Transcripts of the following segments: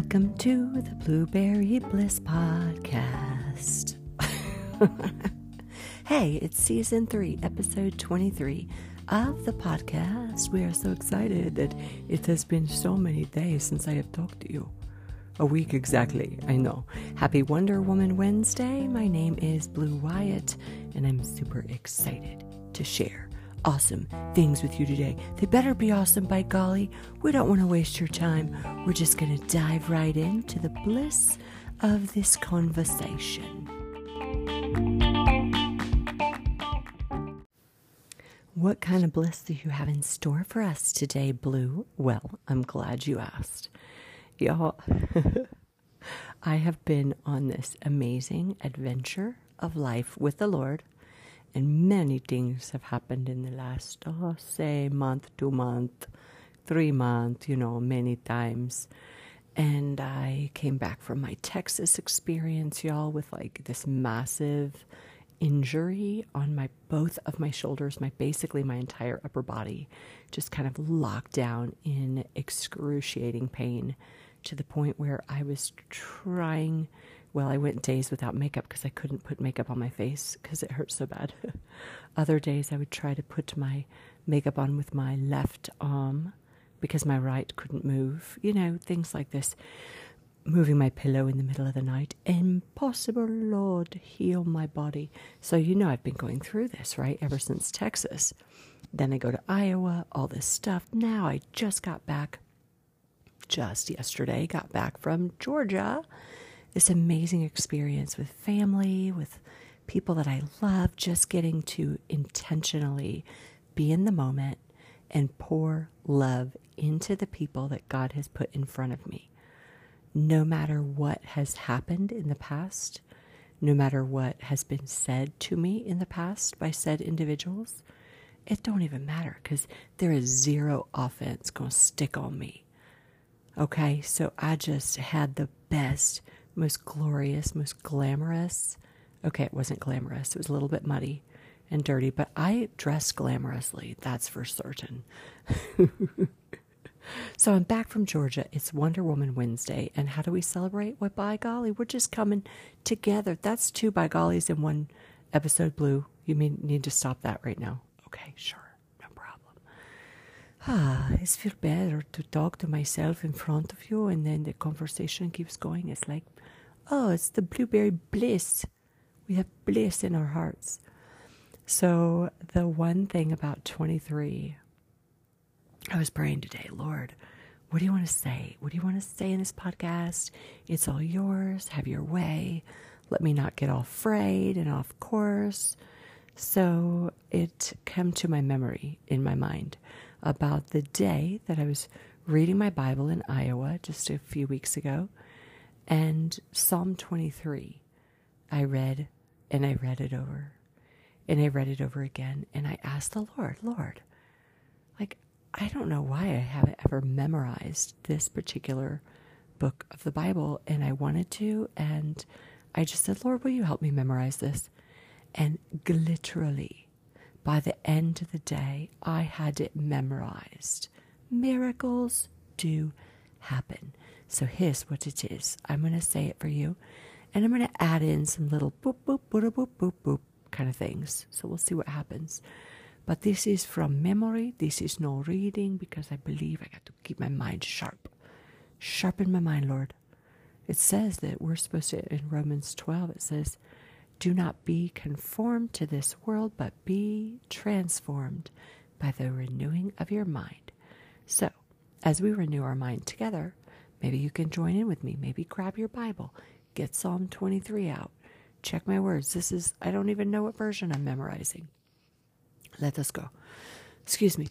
Welcome to the Blueberry Bliss Podcast. hey, it's season three, episode 23 of the podcast. We are so excited that it has been so many days since I have talked to you. A week exactly, I know. Happy Wonder Woman Wednesday. My name is Blue Wyatt, and I'm super excited to share awesome things with you today. They better be awesome, by golly. We don't want to waste your time. We're just going to dive right into the bliss of this conversation. What kind of bliss do you have in store for us today, Blue? Well, I'm glad you asked. Y'all, I have been on this amazing adventure of life with the Lord and many things have happened in the last, oh, say, month, two month, three month, you know, many times. And I came back from my Texas experience, y'all, with like this massive injury on my both of my shoulders, my basically my entire upper body, just kind of locked down in excruciating pain to the point where I was trying well, I went days without makeup because I couldn't put makeup on my face because it hurt so bad. Other days I would try to put my makeup on with my left arm because my right couldn't move. You know, things like this. Moving my pillow in the middle of the night. Impossible, Lord, heal my body. So, you know, I've been going through this, right? Ever since Texas. Then I go to Iowa, all this stuff. Now I just got back, just yesterday, got back from Georgia this amazing experience with family, with people that I love, just getting to intentionally be in the moment and pour love into the people that God has put in front of me. No matter what has happened in the past, no matter what has been said to me in the past by said individuals, it don't even matter because there is zero offense going to stick on me. Okay, so I just had the best most glorious, most glamorous. Okay, it wasn't glamorous. It was a little bit muddy and dirty, but I dress glamorously, that's for certain. so I'm back from Georgia. It's Wonder Woman Wednesday. And how do we celebrate? Well, by golly, we're just coming together. That's two by gollies in one episode, Blue. You may need to stop that right now. Okay, sure ah, I feel better to talk to myself in front of you, and then the conversation keeps going. It's like, oh, it's the blueberry bliss. We have bliss in our hearts. So, the one thing about 23, I was praying today, Lord, what do you want to say? What do you want to say in this podcast? It's all yours. Have your way. Let me not get all frayed and off course. So it came to my memory in my mind about the day that I was reading my Bible in Iowa just a few weeks ago, and Psalm 23. I read and I read it over and I read it over again, and I asked the Lord, Lord, like, I don't know why I haven't ever memorized this particular book of the Bible, and I wanted to, and I just said, Lord, will you help me memorize this? And literally, by the end of the day, I had it memorized. Miracles do happen. So here's what it is. I'm going to say it for you, and I'm going to add in some little boop, boop, boop, boop, boop, boop kind of things. So we'll see what happens. But this is from memory. This is no reading because I believe I got to keep my mind sharp. Sharpen my mind, Lord. It says that we're supposed to, in Romans 12, it says, do not be conformed to this world, but be transformed by the renewing of your mind. So, as we renew our mind together, maybe you can join in with me. Maybe grab your Bible, get Psalm 23 out, check my words. This is, I don't even know what version I'm memorizing. Let us go. Excuse me.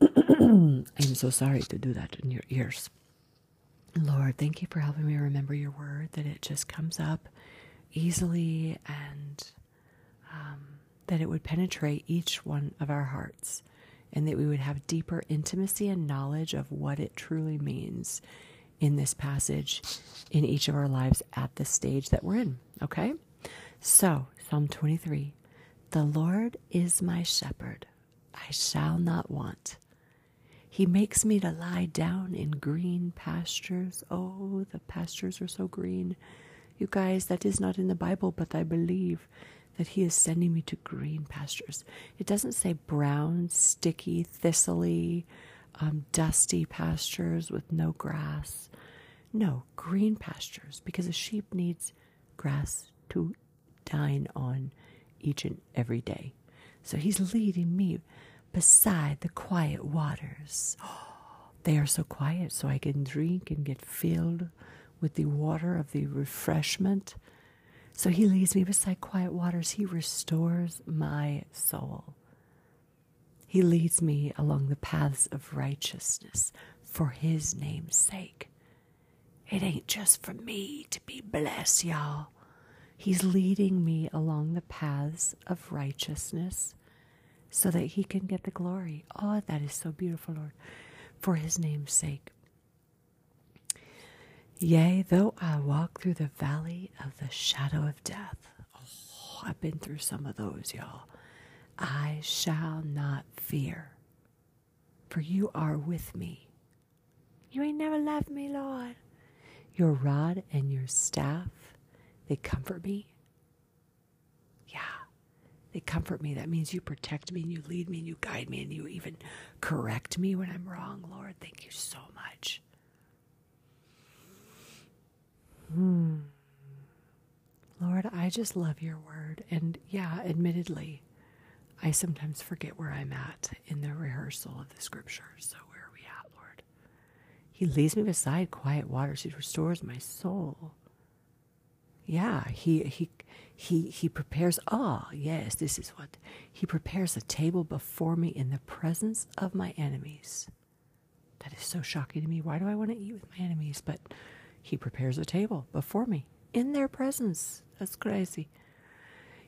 I'm so sorry to do that in your ears. Lord, thank you for helping me remember your word, that it just comes up easily and um, that it would penetrate each one of our hearts and that we would have deeper intimacy and knowledge of what it truly means in this passage in each of our lives at the stage that we're in. Okay? So, Psalm 23 The Lord is my shepherd, I shall not want. He makes me to lie down in green pastures. Oh, the pastures are so green. You guys, that is not in the Bible, but I believe that He is sending me to green pastures. It doesn't say brown, sticky, thistly, um, dusty pastures with no grass. No, green pastures, because a sheep needs grass to dine on each and every day. So He's leading me beside the quiet waters. They are so quiet, so I can drink and get filled with the water of the refreshment. So he leads me beside quiet waters. He restores my soul. He leads me along the paths of righteousness for his name's sake. It ain't just for me to be blessed, y'all. He's leading me along the paths of righteousness so that he can get the glory. Oh, that is so beautiful, Lord, for his name's sake. Yea, though I walk through the valley of the shadow of death. Oh, I've been through some of those, y'all. I shall not fear, for you are with me. You ain't never left me, Lord. Your rod and your staff, they comfort me. Yeah, they comfort me. That means you protect me and you lead me and you guide me and you even correct me when I'm wrong, Lord. Thank you so much. Hmm. Lord, I just love your word. And yeah, admittedly, I sometimes forget where I'm at in the rehearsal of the scripture. So, where are we at, Lord? He leads me beside quiet waters. He restores my soul. Yeah, he he he he prepares ah, yes, this is what he prepares a table before me in the presence of my enemies. That is so shocking to me. Why do I want to eat with my enemies? But he prepares a table before me in their presence. That's crazy.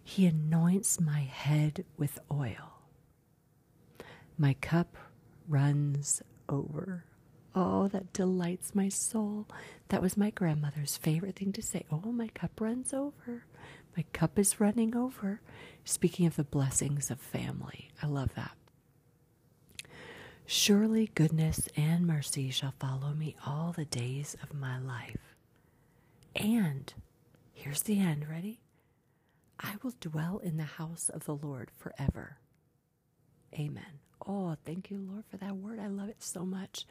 He anoints my head with oil. My cup runs over. Oh, that delights my soul. That was my grandmother's favorite thing to say. Oh, my cup runs over. My cup is running over. Speaking of the blessings of family, I love that. Surely goodness and mercy shall follow me all the days of my life. And here's the end ready? I will dwell in the house of the Lord forever. Amen. Oh, thank you, Lord, for that word. I love it so much.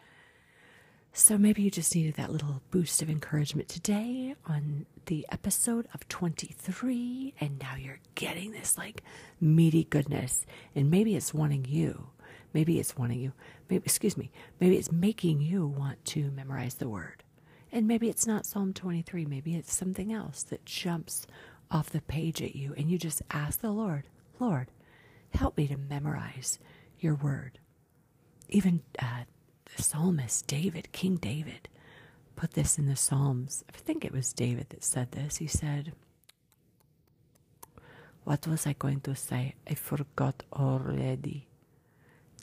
So maybe you just needed that little boost of encouragement today on the episode of 23, and now you're getting this like meaty goodness. And maybe it's wanting you, maybe it's wanting you, maybe, excuse me, maybe it's making you want to memorize the word. And maybe it's not Psalm 23, maybe it's something else that jumps off the page at you, and you just ask the Lord, Lord, help me to memorize your word. Even uh, the psalmist David, King David, put this in the Psalms. I think it was David that said this. He said, What was I going to say? I forgot already.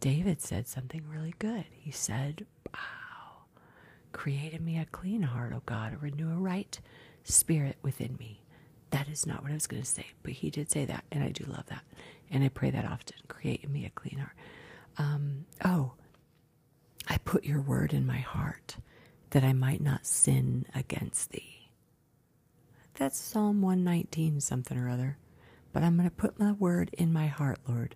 David said something really good. He said, Wow, create in me a clean heart, O God, renew a right spirit within me. That is not what I was going to say, but he did say that, and I do love that. And I pray that often create in me a clean heart. Um, oh, I put your word in my heart that I might not sin against thee. That's Psalm 119, something or other. But I'm going to put my word in my heart, Lord,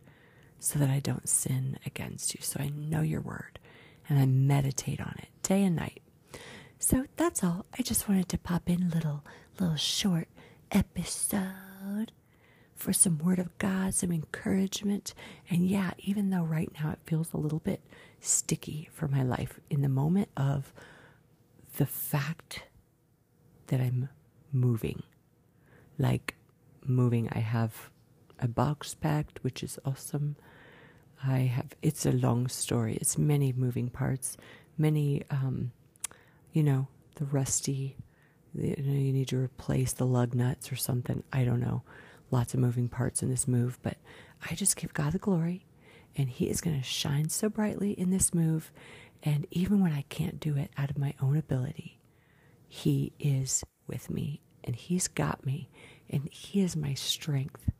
so that I don't sin against you. So I know your word and I meditate on it day and night. So that's all. I just wanted to pop in a little, little short episode for some word of God, some encouragement. And yeah, even though right now it feels a little bit sticky for my life in the moment of the fact that I'm moving. Like moving, I have a box packed, which is awesome. I have, it's a long story. It's many moving parts, many, um, you know, the rusty, you, know, you need to replace the lug nuts or something. I don't know. Lots of moving parts in this move, but I just give God the glory and He is going to shine so brightly in this move. And even when I can't do it out of my own ability, He is with me and He's got me and He is my strength.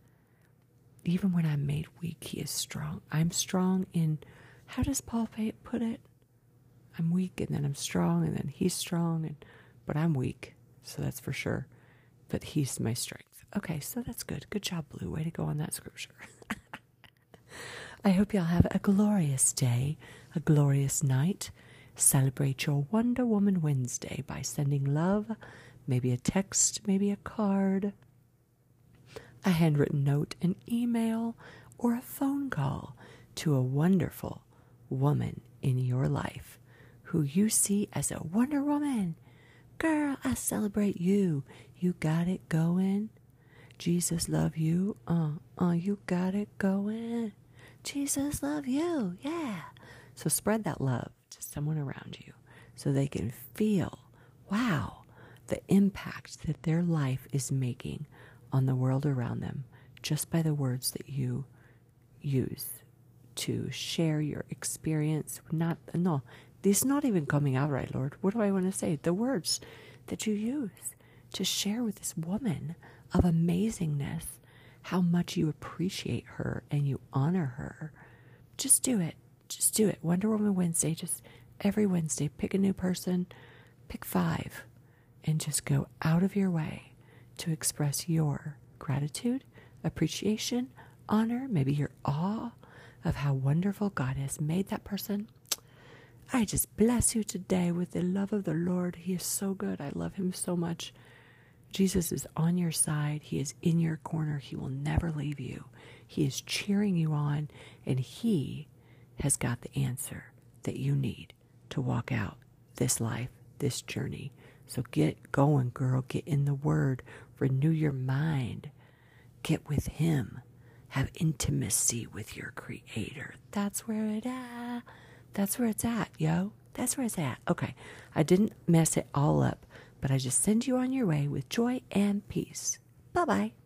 Even when I'm made weak, He is strong. I'm strong in, how does Paul put it? I'm weak and then I'm strong and then he's strong and but I'm weak, so that's for sure. But he's my strength. Okay, so that's good. Good job, Blue. Way to go on that scripture. I hope y'all have a glorious day, a glorious night. Celebrate your Wonder Woman Wednesday by sending love, maybe a text, maybe a card, a handwritten note, an email, or a phone call to a wonderful woman in your life who you see as a Wonder Woman. Girl, I celebrate you. You got it going. Jesus love you. Uh, uh, you got it going. Jesus love you. Yeah. So spread that love to someone around you so they can feel, wow, the impact that their life is making on the world around them just by the words that you use to share your experience. Not, no, this is not even coming out right, Lord. What do I want to say? The words that you use to share with this woman of amazingness how much you appreciate her and you honor her. Just do it. Just do it. Wonder Woman Wednesday, just every Wednesday, pick a new person, pick five, and just go out of your way to express your gratitude, appreciation, honor, maybe your awe of how wonderful God has made that person. I just bless you today with the love of the Lord. He is so good. I love him so much. Jesus is on your side. He is in your corner. He will never leave you. He is cheering you on, and He has got the answer that you need to walk out this life, this journey. So get going, girl. Get in the Word. Renew your mind. Get with Him. Have intimacy with your Creator. That's where it at. That's where it's at, yo. That's where it's at. Okay. I didn't mess it all up, but I just send you on your way with joy and peace. Bye bye.